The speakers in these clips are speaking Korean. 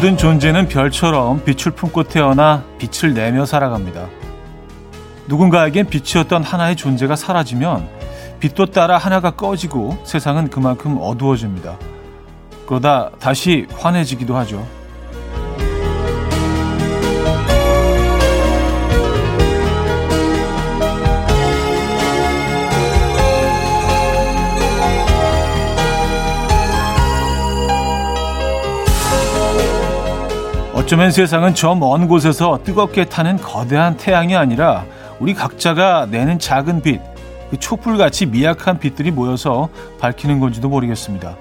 모든 존재는 별처럼 빛을 품고 태어나 빛을 내며 살아갑니다. 누군가에겐 빛이었던 하나의 존재가 사라지면 빛도 따라 하나가 꺼지고 세상은 그만큼 어두워집니다. 그러다 다시 환해지기도 하죠. 어쩌면 세상은 저 먼 곳에서 뜨겁게 타는 거대한 태양이 아니라 우리 각자가 내는 작은 빛, 그 촛불같이 미약한 빛들이 모여서 밝히는 건지도 모르겠습니다.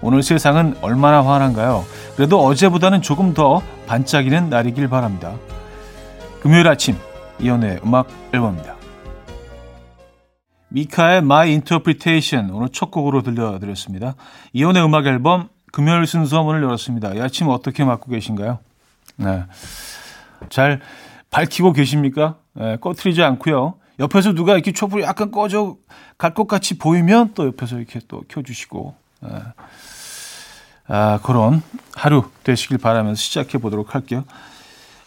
오늘 세상은 얼마나 환한가요? 그래도 어제보다는 조금 더 반짝이는 날이길 바랍니다. 금요일 아침 이연의 음악 앨범입니다. 미카의 My Interpretation 오늘 첫 곡으로 들려드렸습니다. 이연의 음악 앨범 금요일 순서 문을 열었습니다. 이 아침 어떻게 맞고 계신가요? 네. 잘 밝히고 계십니까? 네, 꺼트리지 않고요. 옆에서 누가 이렇게 촛불이 약간 꺼져 갈 것 같이 보이면 또 옆에서 이렇게 또 켜주시고 네. 아, 그런 하루 되시길 바라면서 시작해 보도록 할게요.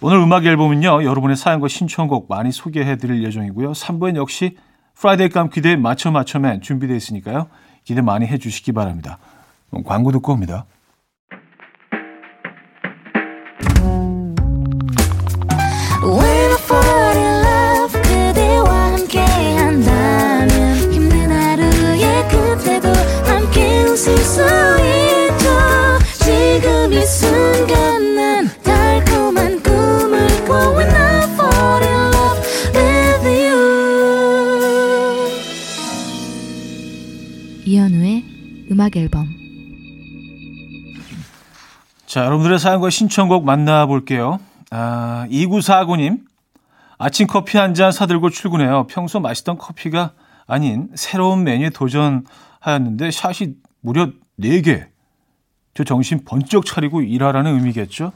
오늘 음악 앨범은요, 여러분의 사연과 신청곡 많이 소개해 드릴 예정이고요. 3부엔 역시 프라이데이 깜 기대에 맞춰 맞춰맨 준비되어 있으니까요. 기대 많이 해 주시기 바랍니다. 광고 듣고 옵니다. 이현우의 음악 앨범 자, 여러분들의 사연과 신청곡 만나볼게요. 아, 2949님. 아침 커피 한 잔 사들고 출근해요. 평소 마시던 커피가 아닌 새로운 메뉴에 도전하였는데 샷이 무려 4개. 저 정신 번쩍 차리고 일하라는 의미겠죠?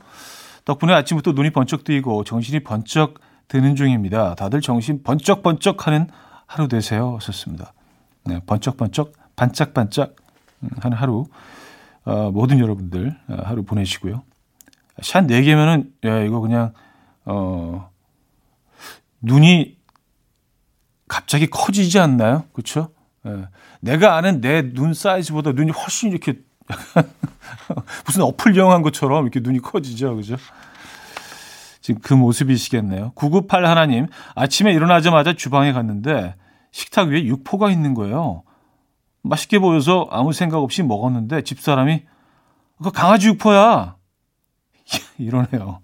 덕분에 아침부터 눈이 번쩍 뜨이고 정신이 번쩍 드는 중입니다. 다들 정신 번쩍번쩍 하는 하루 되세요. 썼습니다. 네, 번쩍번쩍, 반짝반짝 하는 하루 어, 모든 여러분들 어, 하루 보내시고요. 샷 4개면은, 야, 이거 그냥, 어, 눈이 갑자기 커지지 않나요? 그쵸? 예. 내가 아는 내 눈 사이즈보다 눈이 훨씬 이렇게 무슨 어플영한 것처럼 이렇게 눈이 커지죠. 그죠? 지금 그 모습이시겠네요. 998 하나님, 아침에 일어나자마자 주방에 갔는데 식탁 위에 육포가 있는 거예요. 맛있게 보여서 아무 생각 없이 먹었는데 집사람이 그 강아지 육포야. 이러네요.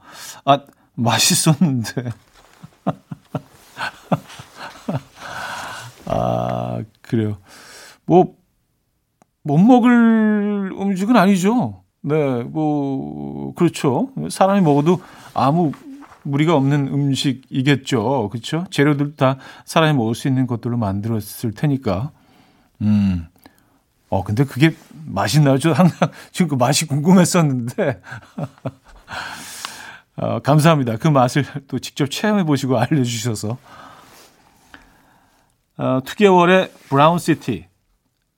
아, 맛있었는데. 아, 그래요. 뭐, 못 먹을 음식은 아니죠. 네, 뭐, 그렇죠. 사람이 먹어도 아무 무리가 없는 음식이겠죠. 그렇죠? 재료들 다 사람이 먹을 수 있는 것들로 만들었을 테니까. 음. 어, 근데 그게 맛있나요? 저 항상 지금 그 맛이 궁금했었는데. 어, 감사합니다. 그 맛을 또 직접 체험해 보시고 알려주셔서. 어, 2개월의 브라운 시티.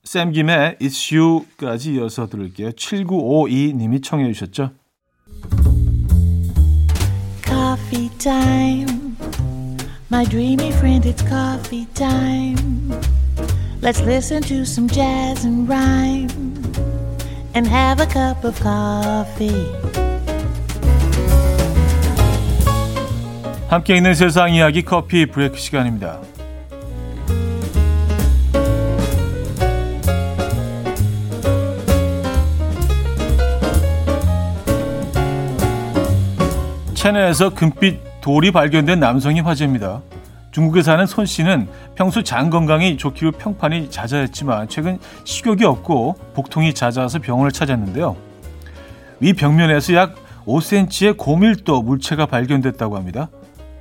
샘 김의 It's You까지 이어서 들을게요. 7952님이 청해 주셨죠. Coffee. My dreamy friend, it's coffee time. Let's listen to some jazz and rhyme and have a cup of coffee. 함께 있는 세상 이야기 커피 브레이크 시간입니다. 체내에서 금빛 돌이 발견된 남성이 화제입니다. 중국에 사는 손 씨는 평소 장 건강이 좋기로 평판이 잦아했지만 최근 식욕이 없고 복통이 잦아서 병원을 찾았는데요. 위 벽면에서 약 5cm의 고밀도 물체가 발견됐다고 합니다.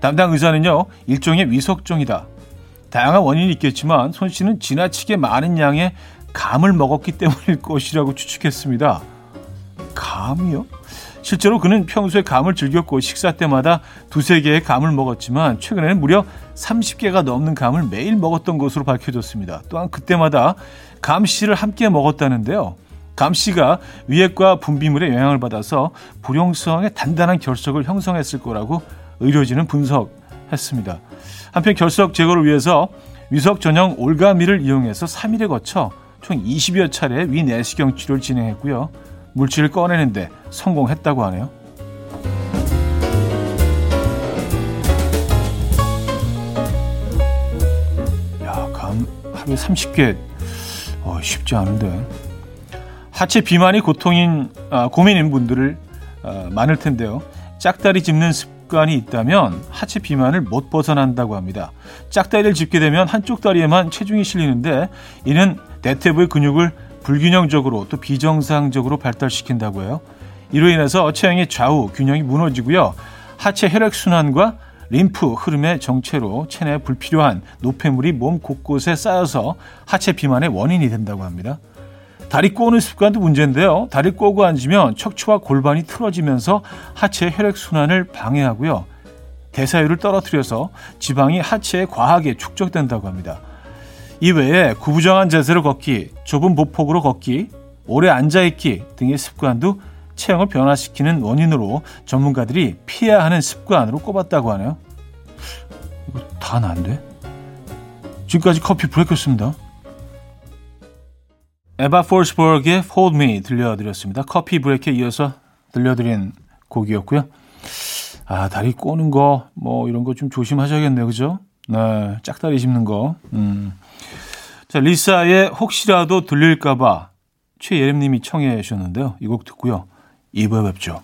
담당 의사는요, 일종의 위석종이다. 다양한 원인이 있겠지만 손 씨는 지나치게 많은 양의 감을 먹었기 때문일 것이라고 추측했습니다. 감이요? 실제로 그는 평소에 감을 즐겼고 식사 때마다 두세 개의 감을 먹었지만 최근에는 무려 30개가 넘는 감을 매일 먹었던 것으로 밝혀졌습니다. 또한 그때마다 감씨를 함께 먹었다는데요. 감씨가 위액과 분비물의 영향을 받아서 불용성의 단단한 결석을 형성했을 거라고 의료진은 분석했습니다. 한편 결석 제거를 위해서 위석 전용 올가미를 이용해서 3일에 거쳐 총 20여 차례 위내시경 치료를 진행했고요. 물질을 꺼내는데 성공했다고 하네요. 야, 감 하루에 30개 어, 쉽지 않은데. 하체 비만이 고통인 아, 고민인 분들을 아, 많을 텐데요. 짝다리 짚는 습관이 있다면 하체 비만을 못 벗어난다고 합니다. 짝다리를 짚게 되면 한쪽 다리에만 체중이 실리는데 이는 대퇴부의 근육을 불균형적으로 또 비정상적으로 발달시킨다고 해요. 이로 인해서 체형의 좌우 균형이 무너지고요. 하체 혈액순환과 림프 흐름의 정체로 체내에 불필요한 노폐물이 몸 곳곳에 쌓여서 하체 비만의 원인이 된다고 합니다. 다리 꼬는 습관도 문제인데요. 다리 꼬고 앉으면 척추와 골반이 틀어지면서 하체 혈액순환을 방해하고요. 대사율을 떨어뜨려서 지방이 하체에 과하게 축적된다고 합니다. 이외에 구부정한 자세로 걷기, 좁은 보폭으로 걷기, 오래 앉아있기 등의 습관도 체형을 변화시키는 원인으로 전문가들이 피해야 하는 습관으로 꼽았다고 하네요. 이거 다 난데? 지금까지 커피 브레이크였습니다. 에바 포스버그의 Hold Me 들려드렸습니다. 커피 브레이크에 이어서 들려드린 곡이었고요. 아, 다리 꼬는 거, 뭐, 이런 거 좀 조심하셔야겠네요. 그죠? 네, 짝다리 짚는 거. 음. 자, 리사의 혹시라도 들릴까봐 최예림님이 청해 주셨는데요. 이 곡 듣고요. 2부에 뵙죠.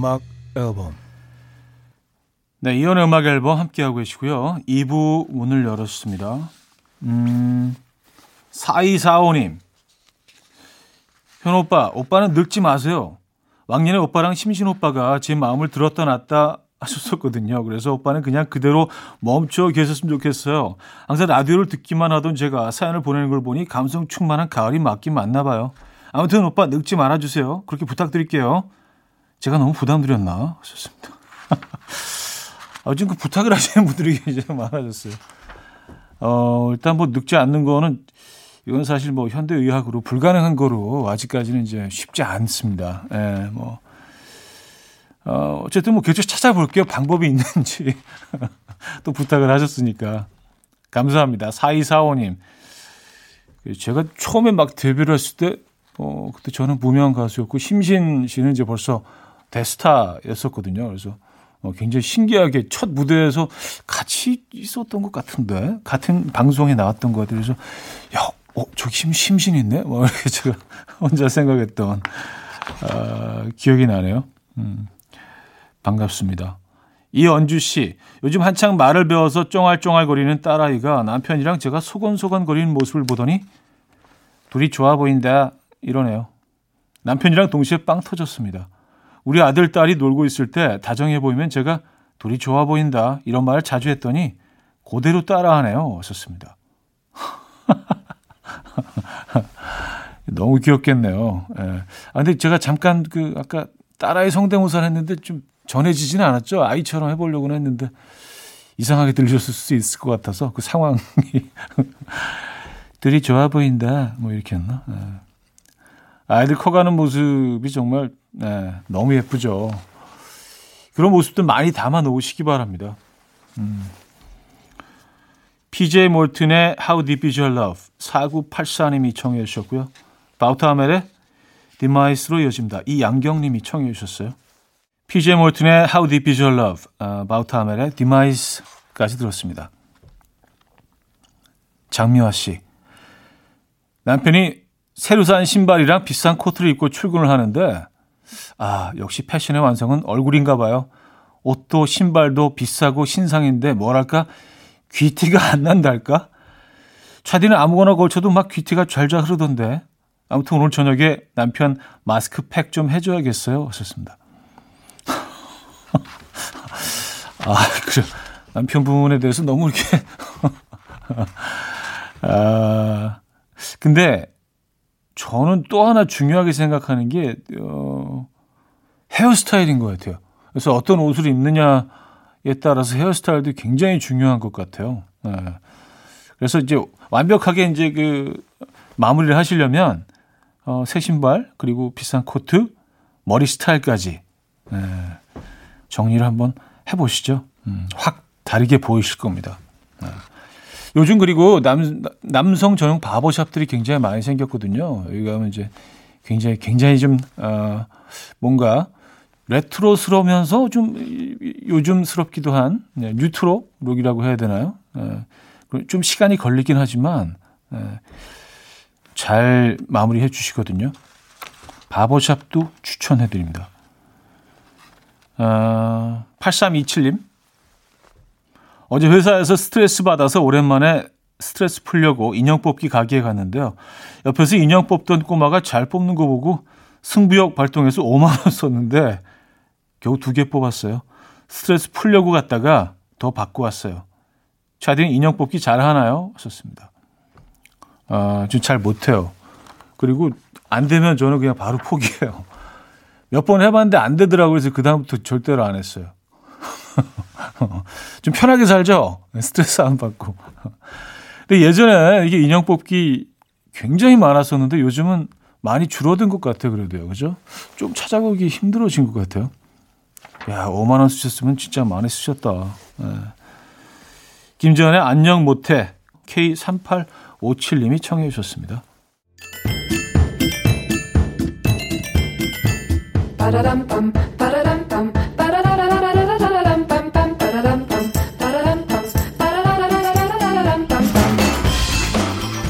음악 앨범 네, 이현우의 음악 앨범 함께하고 계시고요. 2부 문을 열었습니다. 음, 4245님. 현 오빠, 오빠는 늙지 마세요. 왕년에 오빠랑 심신 오빠가 제 마음을 들었다 놨다 하셨었거든요. 그래서 오빠는 그냥 그대로 멈춰 계셨으면 좋겠어요. 항상 라디오를 듣기만 하던 제가 사연을 보내는 걸 보니 감성 충만한 가을이 맞긴 맞나 봐요. 아무튼 오빠 늙지 말아주세요. 그렇게 부탁드릴게요. 제가 너무 부담드렸나? 하셨습니다. 아, 지금 그 부탁을 하시는 분들이 이제 많아졌어요. 어, 일단 뭐 늙지 않는 거는 이건 사실 뭐 현대의학으로 불가능한 거로 아직까지는 이제 쉽지 않습니다. 예, 뭐. 어, 어쨌든 뭐 계속 찾아볼게요. 방법이 있는지. 또 부탁을 하셨으니까. 감사합니다. 4245님. 제가 처음에 막 데뷔를 했을 때, 어, 그때 저는 무명 가수였고, 심신 씨는 이제 벌써 대스타였었거든요. 그래서 어, 굉장히 신기하게 첫 무대에서 같이 있었던 것 같은데, 같은 방송에 나왔던 것 같아요. 그래서, 야, 어, 저기 심, 심신 있네? 뭐, 이렇게 제가 혼자 생각했던, 아, 기억이 나네요. 음, 반갑습니다. 이언주 씨, 요즘 한창 말을 배워서 쫑알쫑알 거리는 딸아이가 남편이랑 제가 소곤소곤 거리는 모습을 보더니 둘이 좋아 보인다 이러네요. 남편이랑 동시에 빵 터졌습니다. 우리 아들, 딸이 놀고 있을 때 다정해 보이면 제가 둘이 좋아 보인다 이런 말을 자주 했더니 그대로 따라하네요. 하셨습니다. 너무 귀엽겠네요. 예. 아, 근데 제가 잠깐 그 아까 딸아이 성대모사를 했는데 좀 전해지지는 않았죠. 아이처럼 해보려고는 했는데 이상하게 들리셨을 수 있을 것 같아서 그 상황이 들이 좋아 보인다 뭐 이렇게 했나. 예. 아이들 커가는 모습이 정말 예, 너무 예쁘죠. 그런 모습들 많이 담아 놓으시기 바랍니다. 음. PJ 몰튼의 How Deep Is Your Love 4984님이 청해 주셨고요. 바우타멜의 Demais로 이어집니다. 이양경님이 청해 주셨어요. PJ 몰튼의 How Deep Is Your Love, 어, 바우타멜의 Demais까지 들었습니다. 장미화 씨. 남편이 새로 산 신발이랑 비싼 코트를 입고 출근을 하는데 아 역시 패션의 완성은 얼굴인가 봐요. 옷도 신발도 비싸고 신상인데 뭐랄까 귀티가 안 난달까? 차디는 아무거나 걸쳐도 막 귀티가 좔좔 흐르던데 아무튼 오늘 저녁에 남편 마스크팩 좀 해줘야겠어요. 하셨습니다. 아, 그래. 남편분에 대해서 너무 이렇게. 아, 근데 저는 또 하나 중요하게 생각하는 게, 어, 헤어스타일인 것 같아요. 그래서 어떤 옷을 입느냐에 따라서 헤어스타일도 굉장히 중요한 것 같아요. 네. 그래서 이제 완벽하게 이제 그 마무리를 하시려면, 어, 새 신발, 그리고 비싼 코트, 머리 스타일까지, 네. 정리를 한번 해보시죠. 음, 확 다르게 보이실 겁니다. 네. 요즘 그리고 남, 남성 전용 바버샵들이 굉장히 많이 생겼거든요. 여기 가면 이제 굉장히, 굉장히 좀, 어, 뭔가 레트로스러우면서 좀 요즘스럽기도 한 네, 뉴트로 룩이라고 해야 되나요? 네, 좀 시간이 걸리긴 하지만 네, 잘 마무리해 주시거든요. 바버샵도 추천해 드립니다. 어, 8327님. 어제 회사에서 스트레스 받아서 오랜만에 스트레스 풀려고 인형 뽑기 가게에 갔는데요. 옆에서 인형 뽑던 꼬마가 잘 뽑는 거 보고 승부욕 발동해서 5만 원 썼는데 겨우 두 개 뽑았어요. 스트레스 풀려고 갔다가 더 받고 왔어요. 차디는 인형 뽑기 잘 하나요? 썼습니다. 아, 좀 잘 못해요. 그리고 안 되면 저는 그냥 바로 포기해요. 몇 번 해봤는데 안 되더라고요. 그래서 그다음부터 절대로 안 했어요. 좀 편하게 살죠? 스트레스 안 받고. 근데 예전에 이게 인형 뽑기 굉장히 많았었는데 요즘은 많이 줄어든 것 같아요. 그래도요. 그죠? 좀 찾아보기 힘들어진 것 같아요. 야, 5만 원 쓰셨으면 진짜 많이 쓰셨다. 네. 김지현의 안녕 못해 K3857님이 청해 주셨습니다.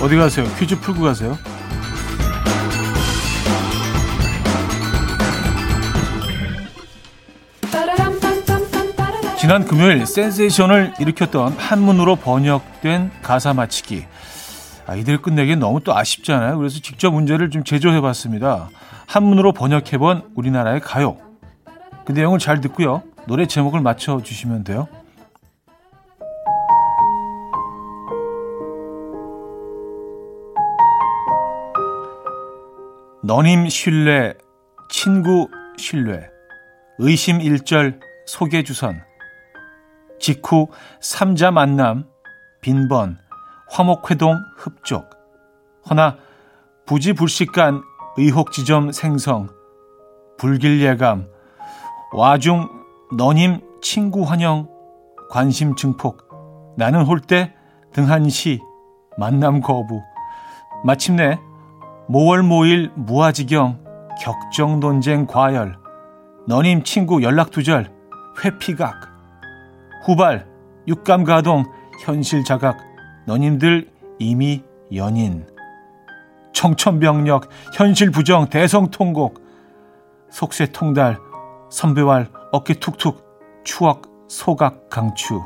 어디 가세요? 퀴즈 풀고 가세요? 지난 금요일 센세이션을 일으켰던 한문으로 번역된 가사 맞히기. 아, 이들 끝내기 너무 또 아쉽잖아요. 그래서 직접 문제를 좀 제조해봤습니다. 한문으로 번역해본 우리나라의 가요. 그 내용을 잘 듣고요. 노래 제목을 맞춰주시면 돼요. 너님 신뢰, 친구 신뢰, 의심 일절, 소개주선, 직후 삼자 만남, 빈번, 화목회동 흡족, 허나 부지불식간 의혹지점 생성, 불길예감, 와중 너님 친구 환영, 관심 증폭, 나는 홀대 등한시, 만남 거부, 마침내 모월모일 무아지경, 격정 논쟁 과열, 너님 친구 연락 두절, 회피각, 후발, 육감 가동, 현실 자각, 너님들 이미 연인. 청천벽력, 현실 부정, 대성통곡, 속세 통달, 선배왈, 어깨 툭툭, 추억, 소각, 강추.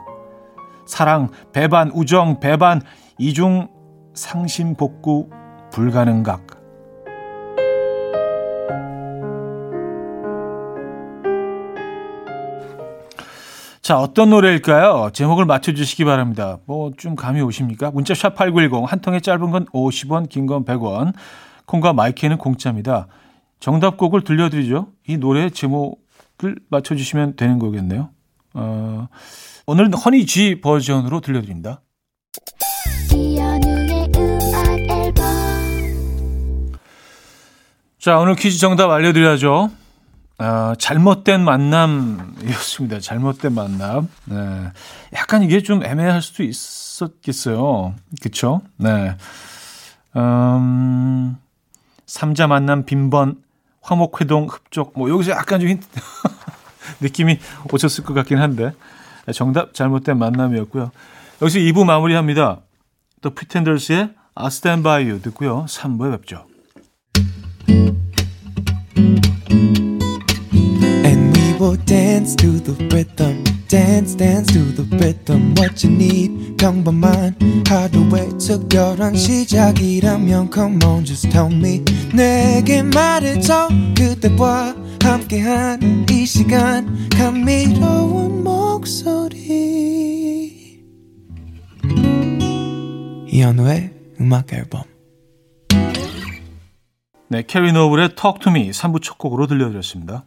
사랑, 배반, 우정, 배반, 이중, 상심, 복구, 불가능각. 자, 어떤 노래일까요? 제목을 맞춰주시기 바랍니다. 뭐, 좀 감이 오십니까? 문자 샵 8910, 한 통에 짧은 건 50원, 긴 건 100원, 콩과 마이크는 공짜입니다. 정답곡을 들려드리죠. 이 노래 제목을 맞춰주시면 되는 거겠네요. 어, 오늘은 허니 G 버전으로 들려드립니다. 자, 오늘 퀴즈 정답 알려드려야죠. 어, 잘못된 만남이었습니다. 잘못된 만남. 네. 약간 이게 좀 애매할 수도 있었겠어요. 그쵸? 네. 음, 삼자 만남 빈번, 화목회동 흡족. 뭐, 여기서 약간 좀 힌트, 느낌이 오셨을 것 같긴 한데. 정답 잘못된 만남이었고요. 여기서 2부 마무리합니다. 또 피텐더스의 I Stand By You 듣고요. 3부에 뵙죠. Dance to the rhythm. dance dance to the rhythm what you need 평범한 하루의 특별한 시작이라면 come on just tell me 내게 말해줘 그대와 함께한 이 시간 감미로운 목소리 이현우의 음악 앨범 네, 캐리 노블의 Talk to Me 3부 첫 곡으로 들려드렸습니다.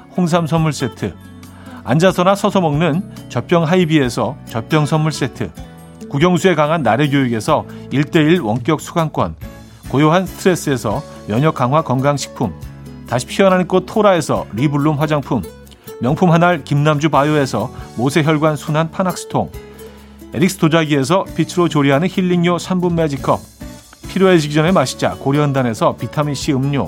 홍삼 선물 세트, 앉아서나 서서 먹는 젖병 하이비에서 젖병 선물 세트, 국영수에 강한 나래 교육에서 1대1 원격 수강권, 고요한 스트레스에서 면역 강화 건강식품, 다시 피어나는 꽃 토라에서 리블룸 화장품, 명품 한알 김남주 바이오에서 모세혈관 순환 파낙스통, 에릭스 도자기에서 빛으로 조리하는 힐링요 3분 매직컵, 필요해지기 전에 마시자 고려한단에서 비타민C 음료,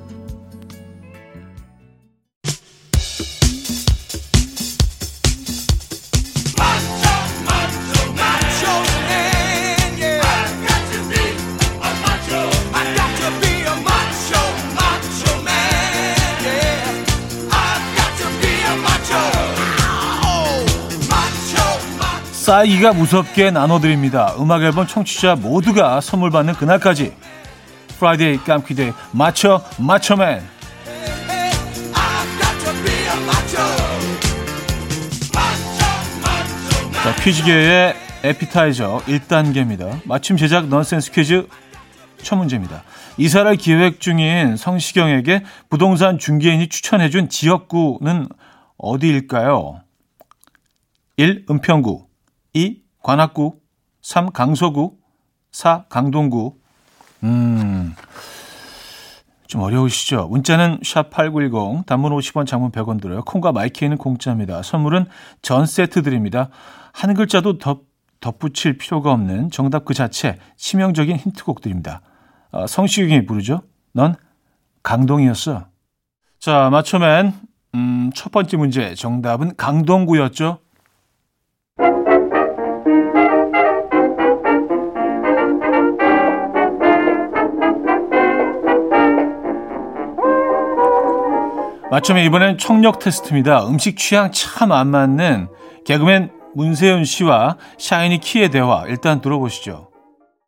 쌓이기가 무섭게 나눠드립니다. 음악 앨범 청취자 모두가 선물 받는 그날까지 Friday 깜퀴데이 맞춰 맞춰맨 자, 퀴즈계의 에피타이저 1단계입니다. 맞춤 제작 넌센스 퀴즈 첫 문제입니다. 이사를 기획 중인 성시경에게 부동산 중개인이 추천해준 지역구는 어디일까요? 1. 은평구 2. 관악구 3. 강서구 4. 강동구 음... 좀 어려우시죠? 문자는 샵8910 단문 50원 장문 100원 들어요. 콩과 마이케이는 공짜입니다. 선물은 전 세트 드립니다. 한 글자도 덧, 덧붙일 필요가 없는 정답 그 자체 치명적인 힌트곡 드립니다. 어, 성시경이 부르죠. 넌 강동이었어. 자, 맞춰맨 음, 첫 번째 문제 정답은 강동구였죠. 맞춤에 이번엔 청력 테스트입니다. 음식 취향 참 안 맞는 개그맨 문세윤 씨와 샤이니 키의 대화 일단 들어보시죠.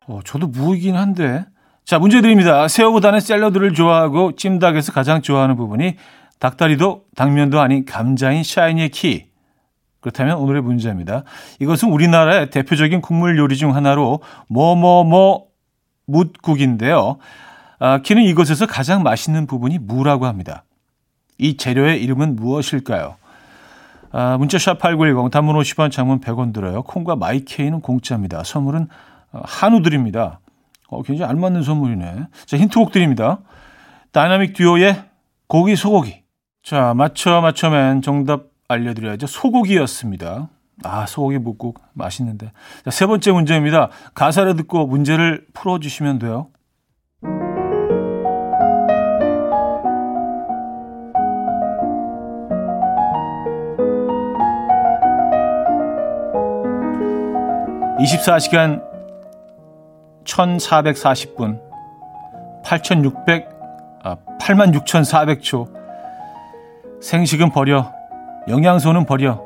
어, 저도 무이긴 한데. 자, 문제 드립니다. 새우보다는 샐러드를 좋아하고 찜닭에서 가장 좋아하는 부분이 닭다리도 당면도 아닌 감자인 샤이니의 키. 그렇다면 오늘의 문제입니다. 이것은 우리나라의 대표적인 국물 요리 중 하나로 뭐뭐뭐 묻국인데요. 아, 키는 이것에서 가장 맛있는 부분이 무라고 합니다. 이 재료의 이름은 무엇일까요? 아, 문자샵 8910 단문 50원 장문 100원 들어요. 콩과 마이케이는 공짜입니다. 선물은 어, 한우 드립니다. 어, 굉장히 알맞는 선물이네. 자, 힌트곡 드립니다. 다이나믹 듀오의 고기 소고기. 자, 맞춰 맞춰맨 정답 알려드려야죠. 소고기였습니다. 아, 소고기 무국 맛있는데. 자, 세 번째 문제입니다. 가사를 듣고 문제를 풀어주시면 돼요. 24시간 1440분 8600 아, 86,400초 생식은 버려 영양소는 버려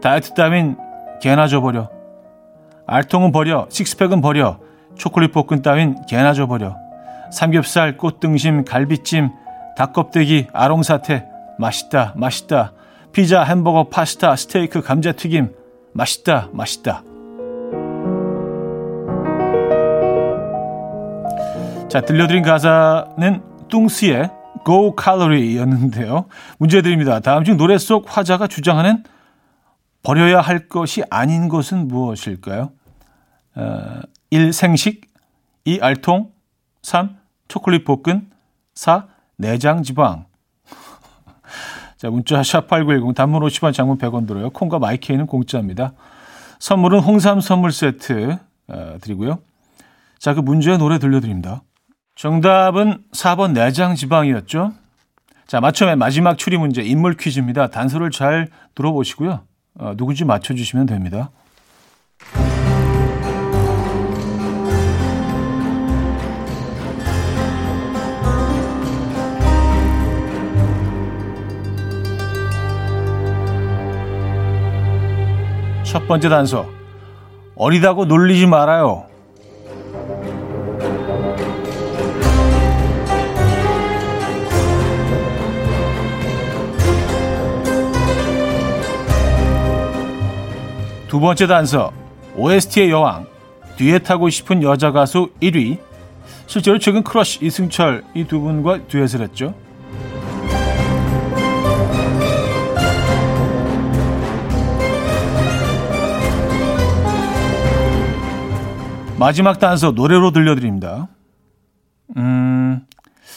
다이어트 따윈 개나 줘버려. 알통은 버려. 식스팩은 버려. 초콜릿 볶음 따윈 개나 줘버려. 삼겹살, 꽃등심, 갈비찜, 닭껍데기, 아롱사태. 맛있다, 맛있다. 피자, 햄버거, 파스타, 스테이크, 감자튀김. 맛있다, 맛있다. 자, 들려드린 가사는 뚱스의 Go Calories 였는데요. 문제 드립니다. 다음 중 노래 속 화자가 주장하는 버려야 할 것이 아닌 것은 무엇일까요? 어, 1. 생식 2. 알통 3. 초콜릿 볶음 4. 내장 지방 자, 문자 샵8910 단문 50원 장문 100원 들어요. 콩과 마이케이는 공짜입니다. 선물은 홍삼 선물 세트 어, 드리고요. 자, 그 문제의 노래 들려드립니다. 정답은 4번 내장 지방이었죠. 자, 맞춰맨 마지막 추리 문제 인물 퀴즈입니다. 단서를 잘 들어보시고요. 어, 누군지 맞춰주시면 됩니다. 첫 번째 단서. 어리다고 놀리지 말아요. 두 번째 단서 OST의 여왕 타고 싶은 여자 가수 1위 실제로 최근 크러쉬 이승철 이 두 분과 듀엣을 했죠. 마지막 단서 노래로 들려드립니다. 음,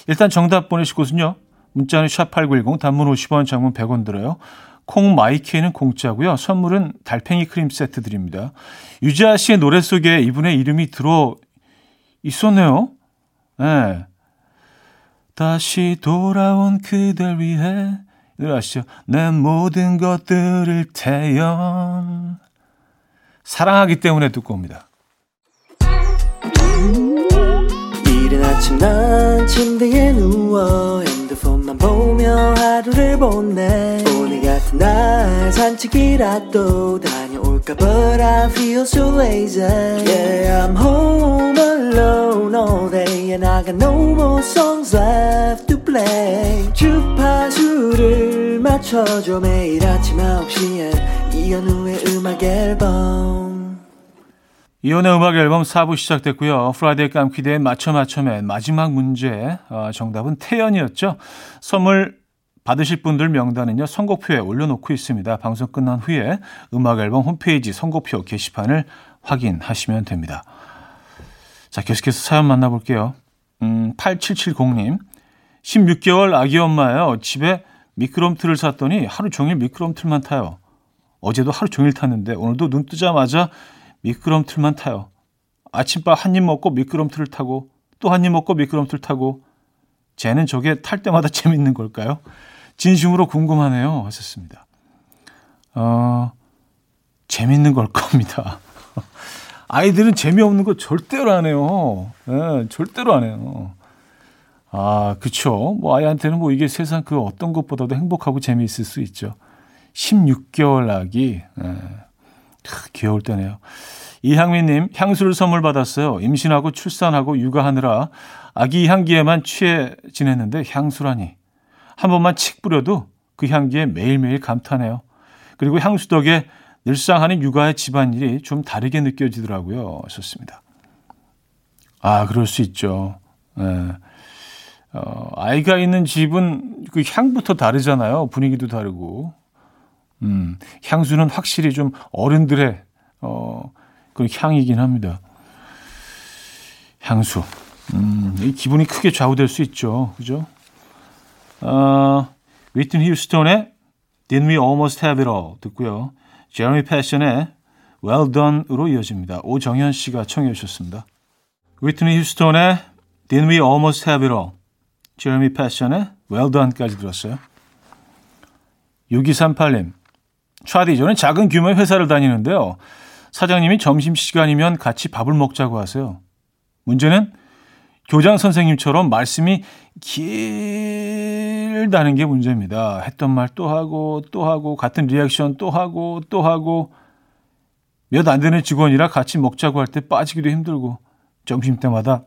일단 정답 보내실 곳은요. 문자는 샵8910 단문 50원 장문 100원 들어요. 콩 마이케이는 공짜고요. 선물은 달팽이 크림 세트 드립니다. 유지아 씨의 노래 속에 이분의 이름이 들어 있었네요. 네. 다시 돌아온 그댈 위해 노래 아시죠? 내 모든 것들을 태연 사랑하기 때문에 듣고 옵니다. 이른 아침 난 침대에 누워 핸드폰만 보며 하루를 보내 오늘 날 산책이라도 다녀올까 But I feel so lazy. Yeah I'm home alone. all day And I got no more songs left to play. 주파수를 맞춰줘. 매일 아침 9시에 이현우의 음악 앨범. 이현우의 음악 앨범 4부 시작됐고요. Friday 깜퀴데이 맞춰 맞춰맨 마지막 문제 어, 정답은 태연이었죠. 선물 받으실 분들 명단은요. 선곡표에 올려놓고 있습니다. 방송 끝난 후에 음악 앨범 홈페이지 선곡표 게시판을 확인하시면 됩니다. 자 계속해서 사연 만나볼게요. 음, 8770님 16개월 아기 엄마예요. 집에 미끄럼틀을 샀더니 하루 종일 미끄럼틀만 타요. 어제도 하루 종일 탔는데 오늘도 눈 뜨자마자 미끄럼틀만 타요. 아침밥 한 입 먹고 미끄럼틀을 타고 또 한 입 먹고 미끄럼틀 타고 쟤는 저게 탈 때마다 재밌는 걸까요? 진심으로 궁금하네요. 하셨습니다. 어, 재밌는 걸 겁니다. 아이들은 재미없는 거 절대로 안 해요. 네, 절대로 안 해요. 아, 그쵸. 뭐, 아이한테는 뭐 이게 세상 그 어떤 것보다도 행복하고 재미있을 수 있죠. 16개월 아기. 네. 귀여울 때네요. 이향민님, 향수를 선물 받았어요. 임신하고 출산하고 육아하느라 아기 향기에만 취해 지냈는데 향수라니. 한 번만 칙 뿌려도 그 향기에 매일매일 감탄해요. 그리고 향수 덕에 늘상 하는 육아의 집안일이 좀 다르게 느껴지더라고요. 좋습니다. 아, 그럴 수 있죠. 네. 어, 아이가 있는 집은 그 향부터 다르잖아요. 분위기도 다르고. 음, 향수는 확실히 좀 어른들의 어, 그런 향이긴 합니다. 향수. 음, 이 기분이 크게 좌우될 수 있죠. 그죠? 어, 위튼 휴스톤의 Didn't We Almost Have It All 듣고요. 제레미 패션의 Well Done으로 이어집니다. 오정현 씨가 청해 주셨습니다. 위트니 휴스톤의 Didn't We Almost Have It All 제레미 패션의 Well Done까지 들었어요. 6238님 차디, 저는 작은 규모의 회사를 다니는데요. 사장님이 점심시간이면 같이 밥을 먹자고 하세요. 문제는 교장 선생님처럼 말씀이 길다는 게 문제입니다. 했던 말 또 하고 또 하고 같은 리액션 또 하고 또 하고 몇 안 되는 직원이라 같이 먹자고 할 때 빠지기도 힘들고 점심 때마다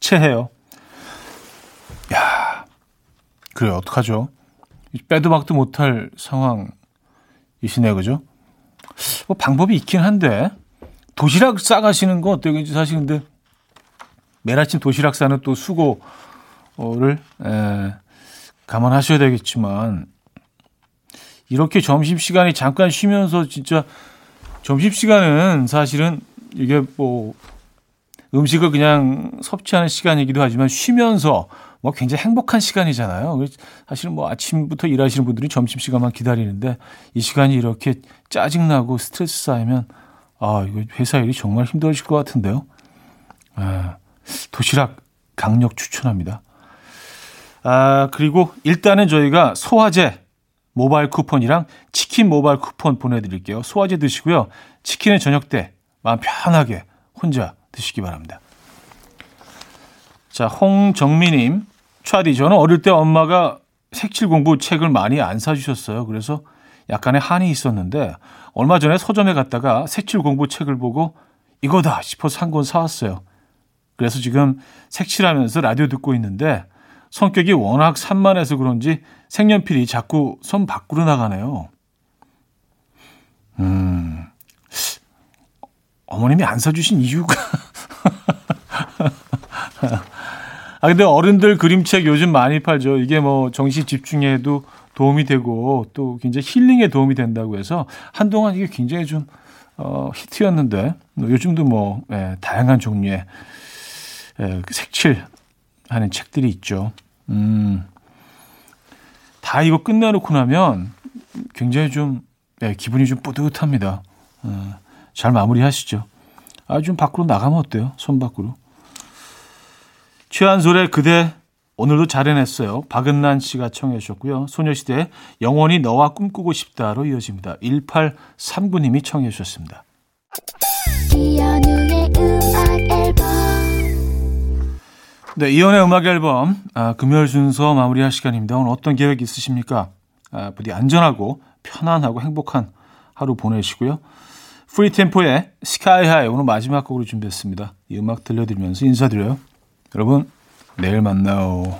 체해요. 야, 그래 어떡하죠? 빼도 박도 못할 상황이시네요, 그죠? 뭐 방법이 있긴 한데 도시락 싸가시는 거 어때요? 사실 근데 매일 아침 도시락 싸는 또 수고를 에, 감안하셔야 되겠지만 이렇게 점심 시간에 잠깐 쉬면서 진짜 점심 시간은 사실은 이게 뭐 음식을 그냥 섭취하는 시간이기도 하지만 쉬면서 뭐 굉장히 행복한 시간이잖아요. 사실은 뭐 아침부터 일하시는 분들이 점심 시간만 기다리는데 이 시간이 이렇게 짜증나고 스트레스 쌓이면 아 이거 회사 일이 정말 힘들어질 것 같은데요. 아, 도시락 강력 추천합니다. 아 그리고 일단은 저희가 소화제 모바일 쿠폰이랑 치킨 모바일 쿠폰 보내드릴게요. 소화제 드시고요. 치킨은 저녁 때 마음 편하게 혼자 드시기 바랍니다. 자, 홍정미님. 차디, 저는 어릴 때 엄마가 색칠 공부 책을 많이 안 사주셨어요. 그래서 약간의 한이 있었는데, 얼마 전에 서점에 갔다가 색칠 공부 책을 보고 이거다 싶어서 한 권 사왔어요. 그래서 지금 색칠하면서 라디오 듣고 있는데, 성격이 워낙 산만해서 그런지 색연필이 자꾸 손 밖으로 나가네요. 음, 어머님이 안 사주신 이유가. 아, 근데 어른들 그림책 요즘 많이 팔죠. 이게 뭐 정시 집중에도 도움이 되고 또 굉장히 힐링에 도움이 된다고 해서 한동안 이게 굉장히 좀, 어, 히트였는데 요즘도 뭐, 예, 다양한 종류의 예, 색칠하는 책들이 있죠. 음, 다 이거 끝내놓고 나면 굉장히 좀, 예, 기분이 좀 뿌듯합니다. 어, 잘 마무리하시죠. 아, 좀 밖으로 나가면 어때요? 손 밖으로. 최한솔의 그대 오늘도 잘 해냈어요. 박은난 씨가 청해 주셨고요. 소녀시대 영원히 너와 꿈꾸고 싶다로 이어집니다. 1839님이 청해 주셨습니다. 네, 이연의 음악 앨범 아, 금요일 순서 마무리할 시간입니다. 오늘 어떤 계획 있으십니까? 아, 부디 안전하고 편안하고 행복한 하루 보내시고요. 프리템포의 스카이하이 오늘 마지막 곡으로 준비했습니다. 이 음악 들려드리면서 인사드려요. 여러분, 내일 만나요.